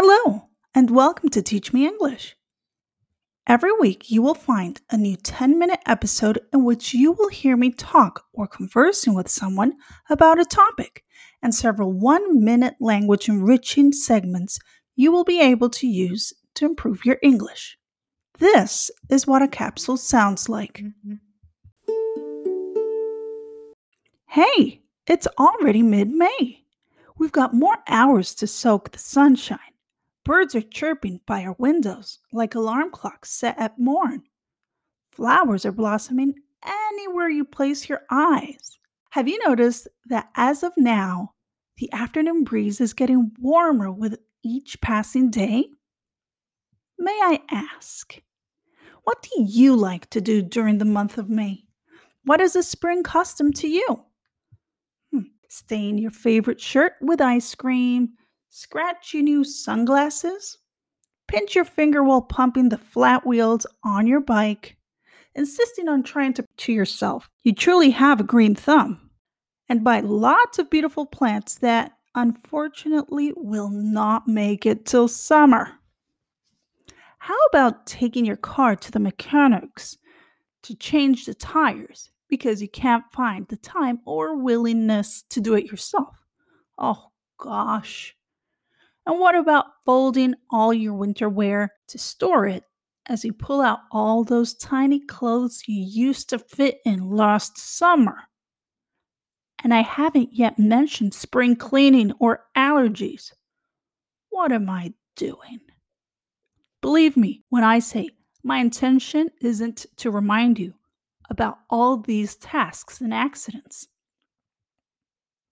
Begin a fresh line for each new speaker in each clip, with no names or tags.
Hello, and welcome to Teach Me English. Every week, you will find a new 10 minute episode in which you will hear me talk or conversing with someone about a topic, and several one minute language enriching segments you will be able to use to improve your English. This is what a capsule sounds like. Hey, it's already mid May. We've got more hours to soak the sunshine. Birds are chirping by our windows like alarm clocks set at morn. Flowers are blossoming anywhere you place your eyes. Have you noticed that as of now, the afternoon breeze is getting warmer with each passing day? May I ask, what do you like to do during the month of May? What is a spring custom to you? Hmm. Stain your favorite shirt with ice cream, Scratch your new sunglasses? Pinch your finger while pumping the flat wheels on your bike, insisting on trying to to yourself you truly have a green thumb, and buy lots of beautiful plants that unfortunately will not make it till summer. How about taking your car to the mechanics to change the tires because you can't find the time or willingness to do it yourself? Oh gosh. And what about folding all your winter wear to store it as you pull out all those tiny clothes you used to fit in last summer? And I haven't yet mentioned spring cleaning or allergies. What am I doing? Believe me when I say my intention isn't to remind you about all these tasks and accidents.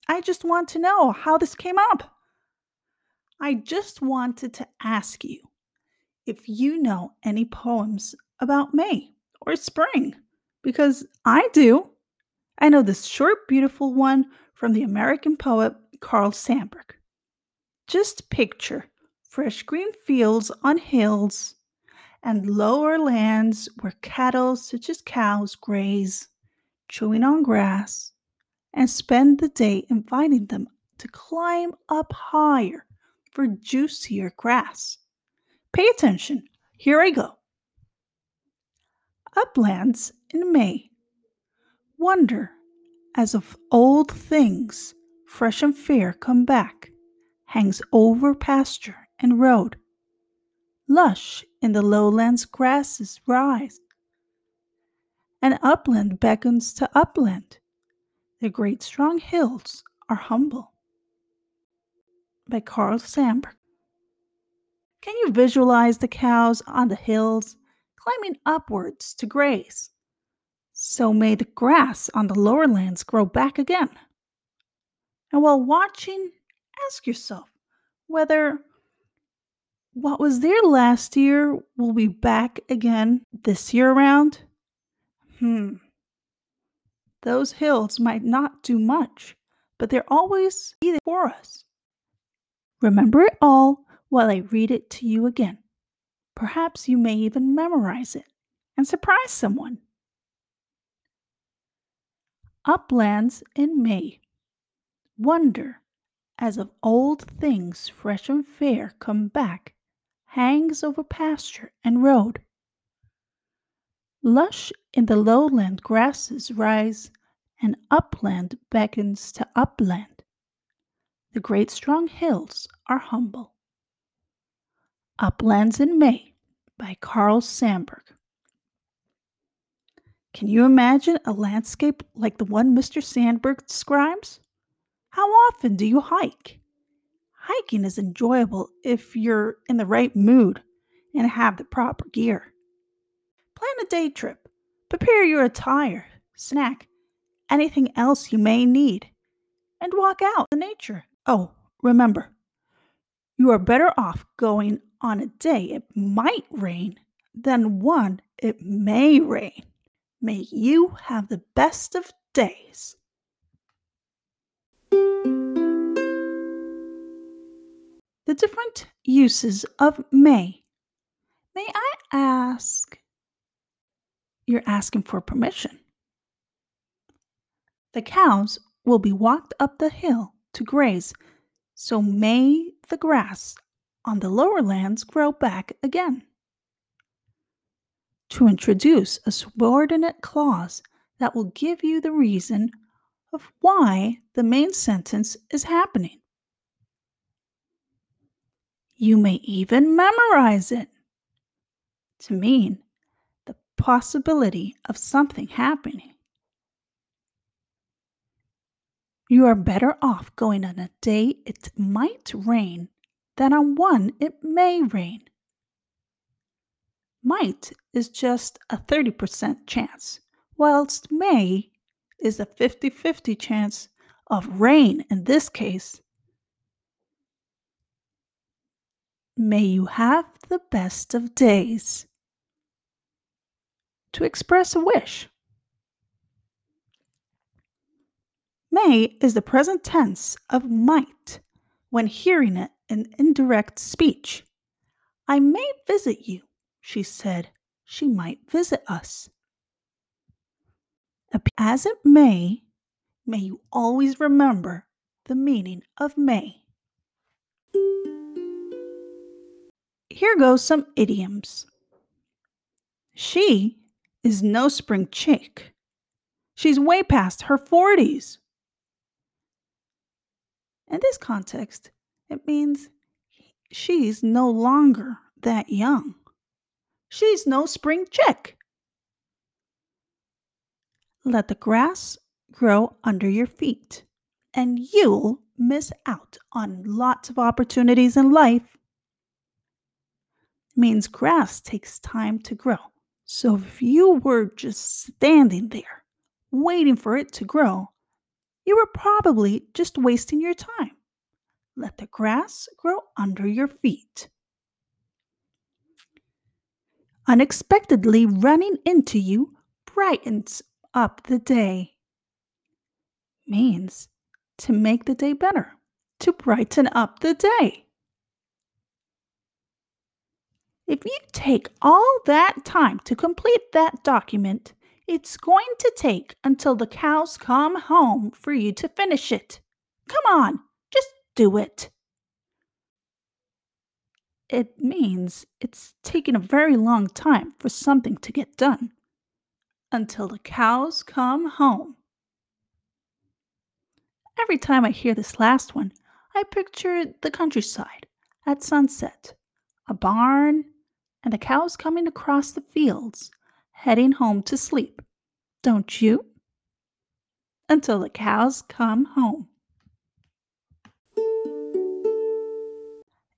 I just want to know how this came up. I just wanted to ask you if you know any poems about May or spring, because I do. I know this short, beautiful one from the American poet Carl Sandburg. Just picture fresh green fields on hills and lower lands where cattle, such as cows, graze, chewing on grass, and spend the day inviting them to climb up higher for juicier grass. Pay attention. Here I go. Uplands in May. Wonder as of old things, fresh and fair, come back, hangs over pasture and road. Lush in the lowlands grasses rise, and upland beckons to upland. The great strong hills are humble by Carl Sandburg. Can you visualize the cows on the hills climbing upwards to graze? So may the grass on the lower lands grow back again. And while watching, ask yourself whether what was there last year will be back again this year around. Hmm. Those hills might not do much, but they're always there for us. Remember it all while I read it to you again. Perhaps you may even memorize it and surprise someone. Uplands in May. Wonder, as of old things fresh and fair come back, hangs over pasture and road. Lush in the lowland grasses rise, and upland beckons to upland. The great strong hills are humble. Uplands in May by Carl Sandburg. Can you imagine a landscape like the one Mr. Sandburg describes? How often do you hike? Hiking is enjoyable if you're in the right mood and have the proper gear. Plan a day trip. Prepare your attire, snack, anything else you may need, and walk out in nature. Oh, remember, you are better off going on a day it might rain than one it may rain. May you have the best of days. The different uses of may. May I ask? You're asking for permission. The cows will be walked up the hill to graze, so may the grass on the lower lands grow back again. To introduce a subordinate clause that will give you the reason of why the main sentence is happening. You may even memorize it to mean the possibility of something happening. You are better off going on a day it might rain than on one it may rain. Might is just a 30% chance, whilst may is a 50 50 chance of rain in this case. May you have the best of days. To express a wish. May is the present tense of might when hearing it in indirect speech. I may visit you, she said. She might visit us. As it may, may you always remember the meaning of may. Here goes some idioms. She is no spring chick. She's way past her 40s. In this context, it means she's no longer that young. She's no spring chick. Let the grass grow under your feet, and you'll miss out on lots of opportunities in life. means grass takes time to grow. So if you were just standing there waiting for it to grow, you were probably just wasting your time. Let the grass grow under your feet. Unexpectedly running into you brightens up the day. Means to make the day better, to brighten up the day. If you take all that time to complete that document, it's going to take until the cows come home for you to finish it. Come on, just do it. It means it's taken a very long time for something to get done. Until the cows come home. Every time I hear this last one, I picture the countryside at sunset, a barn, and the cows coming across the fields heading home to sleep, don't you? Until the cows come home.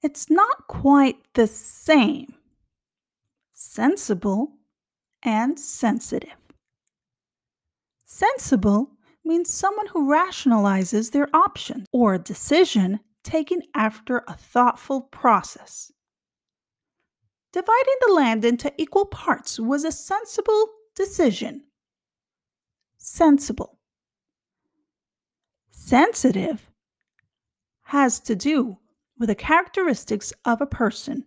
It's not quite the same. Sensible and sensitive. Sensible means someone who rationalizes their options or a decision taken after a thoughtful process. Dividing the land into equal parts was a sensible decision. Sensible. Sensitive has to do with the characteristics of a person,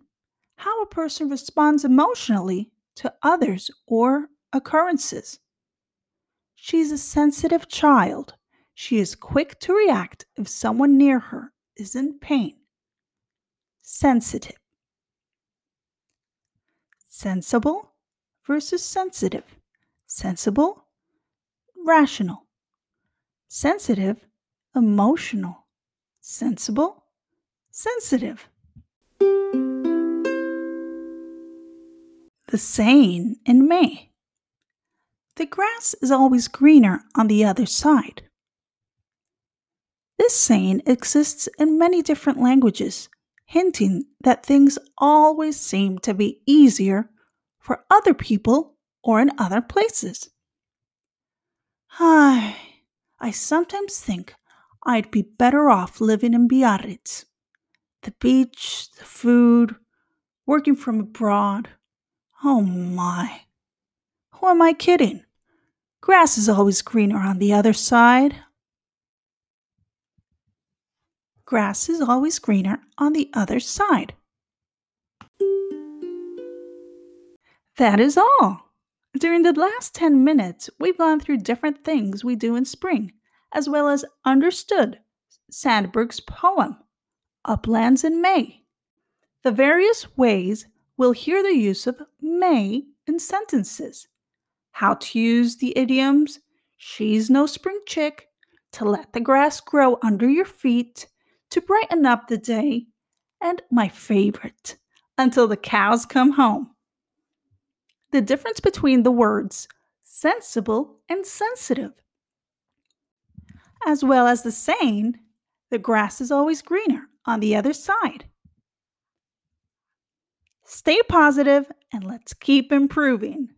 how a person responds emotionally to others or occurrences. She's a sensitive child. She is quick to react if someone near her is in pain. Sensitive sensible versus sensitive. Sensible, rational. Sensitive, emotional. Sensible, sensitive. The saying in May The grass is always greener on the other side. This saying exists in many different languages, hinting that things always seem to be easier for other people or in other places. I, I sometimes think I'd be better off living in Biarritz. The beach, the food, working from abroad. Oh my. Who am I kidding? Grass is always greener on the other side. Grass is always greener on the other side. That is all. During the last 10 minutes, we've gone through different things we do in spring, as well as understood Sandburg's poem, Uplands in May. The various ways we'll hear the use of may in sentences, how to use the idioms she's no spring chick, to let the grass grow under your feet, to brighten up the day, and my favorite, until the cows come home the difference between the words sensible and sensitive, as well as the saying, the grass is always greener on the other side. Stay positive and let's keep improving.